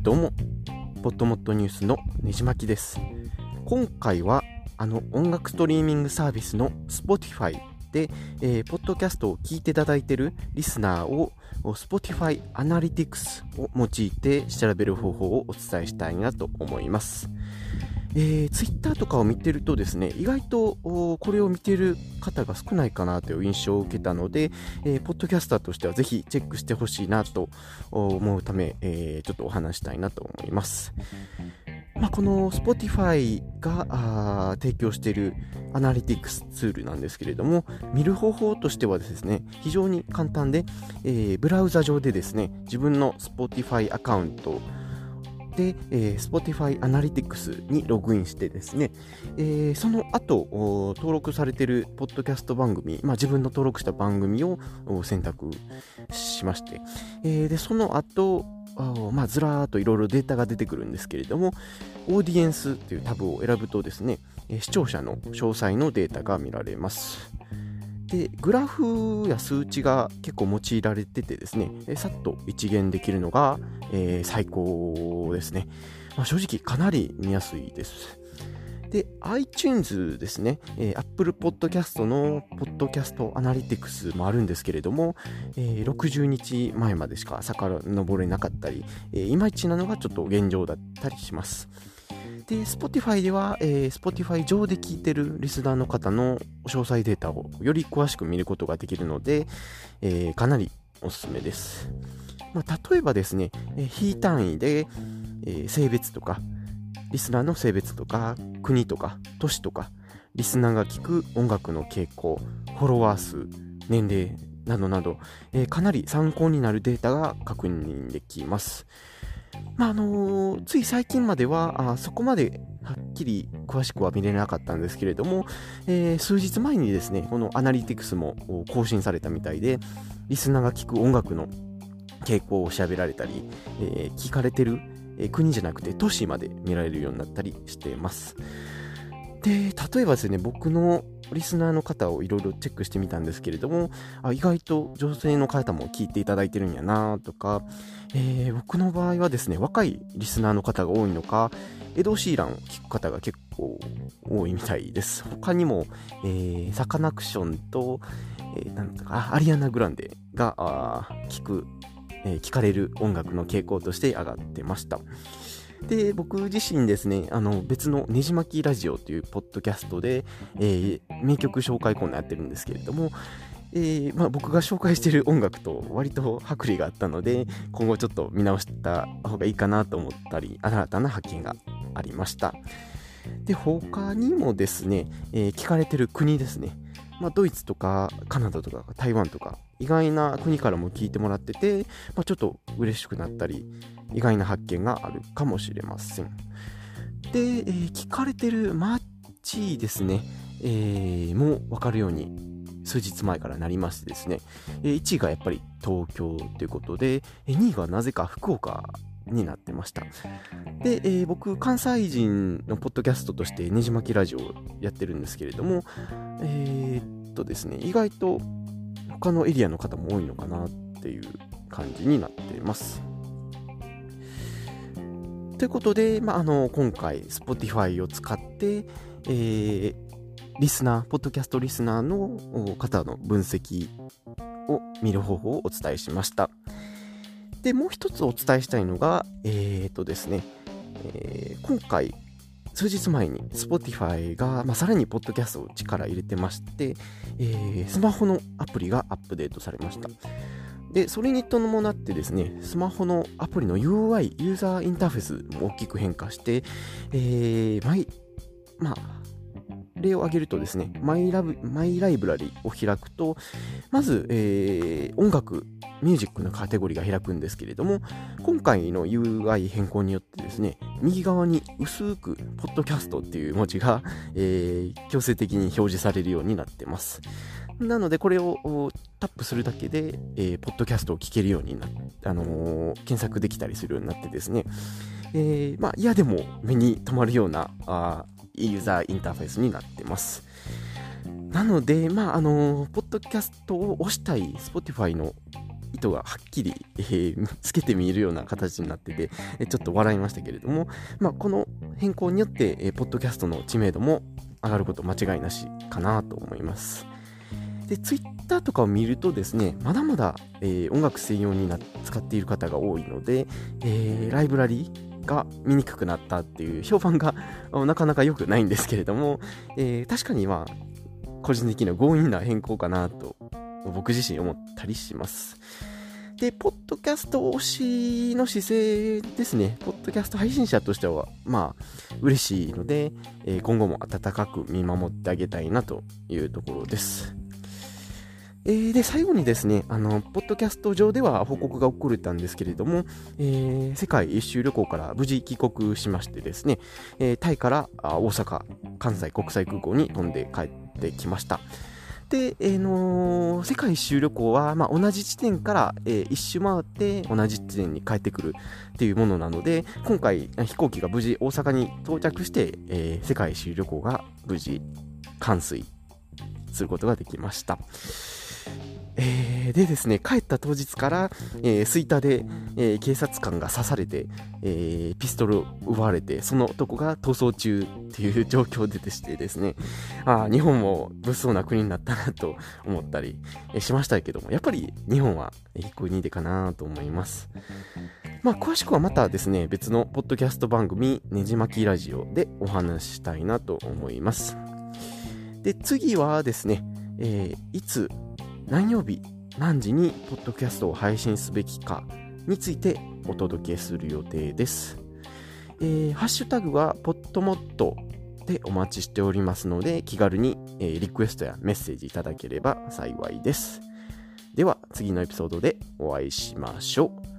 どうも、ポットモットニュースのねじまきです。今回は、あの音楽ストリーミングサービスの Spotify で、えー、ポッドキャストを聞いていただいているリスナーを Spotify Analytics を用いて調べる方法をお伝えしたいなと思います。えー、ツイッターとかを見てるとですね、意外とこれを見てる方が少ないかなという印象を受けたので、えー、ポッドキャスターとしてはぜひチェックしてほしいなと思うため、えー、ちょっとお話したいなと思います。まあ、この Spotify が提供しているアナリティクスツールなんですけれども、見る方法としてはですね、非常に簡単で、えー、ブラウザ上でですね、自分の Spotify アカウントで、えー、Spotify Analytics にログインしてですね、えー、その後、登録されているポッドキャスト番組、まあ、自分の登録した番組を選択しまして、えー、で、その後、まあ、ずらーっといろいろデータが出てくるんですけれども、オーディエンスというタブを選ぶとですね、視聴者の詳細のデータが見られます。で、グラフや数値が結構用いられててですね、さっと一元できるのが、えー、最高ですね。まあ、正直かなり見やすいです。で、iTunes ですね、えー、Apple Podcast の Podcast Analytics もあるんですけれども、えー、60日前までしか遡れなかったり、えー、いまいちなのがちょっと現状だったりします。で、Spotify では、えー、Spotify 上で聞いてるリスナーの方の詳細データをより詳しく見ることができるので、えー、かなりおすすめです。まあ、例えばですね、えー、非単位で、えー、性別とか、リスナーの性別とか、国とか、都市とか、リスナーが聞く音楽の傾向、フォロワー数、年齢などなど、えー、かなり参考になるデータが確認できます。まああのー、つい最近まではあそこまではっきり詳しくは見れなかったんですけれども、えー、数日前にですね、このアナリティクスも更新されたみたいで、リスナーが聴く音楽の傾向を調べられたり、えー、聞かれてる、国じゃなくて都市まで見られるようになったりしています。で、例えばですね、僕のリスナーの方をいろいろチェックしてみたんですけれども、あ意外と女性の方も聞いていただいてるんやなとか、えー、僕の場合はですね、若いリスナーの方が多いのか、エド・シーランを聞く方が結構多いみたいです。他にも、えー、サカナクションと、えー、なんとか、アリアナ・グランデが聞く、えー、聞かれる音楽の傾向として上がってました。で、僕自身ですね、あの、別のねじ巻きラジオというポッドキャストで、えー、名曲紹介コーナーやってるんですけれども、えー、まあ、僕が紹介してる音楽と割と剥離があったので、今後ちょっと見直した方がいいかなと思ったり、新たな発見がありました。で、他にもですね、えー、聞かれてる国ですね。まあ、ドイツとかカナダとか台湾とか意外な国からも聞いてもらってて、まあ、ちょっと嬉しくなったり意外な発見があるかもしれませんで、えー、聞かれてる街ですね、えー、も分かるように数日前からなりましてですね、えー、1位がやっぱり東京ということで2位がなぜか福岡になってました。で、えー、僕、関西人のポッドキャストとしてねじ巻きラジオをやってるんですけれども、えー、っとですね、意外と他のエリアの方も多いのかなっていう感じになってます。ということで、まあ、あの今回、Spotify を使って、えー、リスナー、ポッドキャストリスナーの方の分析を見る方法をお伝えしました。で、もう一つお伝えしたいのが、えっ、とですね、えー、今回、数日前に Spotify が、まあ、さらにポッドキャストを力入れてまして、えー、スマホのアプリがアップデートされました。で、それに伴ってですね、スマホのアプリの UI、ユーザーインターフェースも大きく変化して、えー、マイ、まあ、例を挙げるとですね、マイラブマイライブラリを開くと、まず、えー、音楽、ミュージックのカテゴリーが開くんですけれども、今回の UI 変更によってですね、右側に薄く、ポッドキャストっていう文字が、えー、強制的に表示されるようになってます。なので、これをタップするだけで、えー、ポッドキャストを聞けるようになっあのー、検索できたりするようになってですね、えー、まあ、嫌でも目に留まるような、あユーザーインターフェースになってます。なので、まあ、あの、ポッドキャストを押したい Spotify の糸がはっきり、えー、つけて見えるような形になってて、えちょっと笑いましたけれども、まあ、この変更によって、えー、ポッドキャストの知名度も上がること間違いなしかなと思います。で、ツイッターとかを見るとですね、まだまだ、えー、音楽専用にな使っている方が多いので、えー、ライブラリが見にくくなったっていう評判が なかなか良くないんですけれども、えー、確かにまあ、個人的には強引な変更かなと僕自身思ったりします。で、ポッドキャスト推しの姿勢ですね。ポッドキャスト配信者としては、まあ、嬉しいので、えー、今後も温かく見守ってあげたいなというところです。えー、で、最後にですね、あの、ポッドキャスト上では報告が起これたんですけれども、えー、世界一周旅行から無事帰国しましてですね、えー、タイから大阪、関西国際空港に飛んで帰ってきました。で、えー、のー、世界一周旅行は、まあ、同じ地点から、えー、一周回って同じ地点に帰ってくるっていうものなので、今回飛行機が無事大阪に到着して、えー、世界一周旅行が無事完遂することができました。でですね、帰った当日から、えー、スイタで、えー、警察官が刺されて、えー、ピストルを奪われて、その男が逃走中っていう状況ででしてですね、あ日本も物騒な国になったなと思ったりしましたけども、やっぱり日本はいい国でかなと思います。まあ、詳しくはまたですね、別のポッドキャスト番組、ねじまきラジオでお話ししたいなと思います。で、次はですね、えー、いつ何曜日何時にポッドキャストを配信すべきかについてお届けする予定です。えー、ハッシュタグはポッドモットでお待ちしておりますので気軽に、えー、リクエストやメッセージいただければ幸いです。では次のエピソードでお会いしましょう。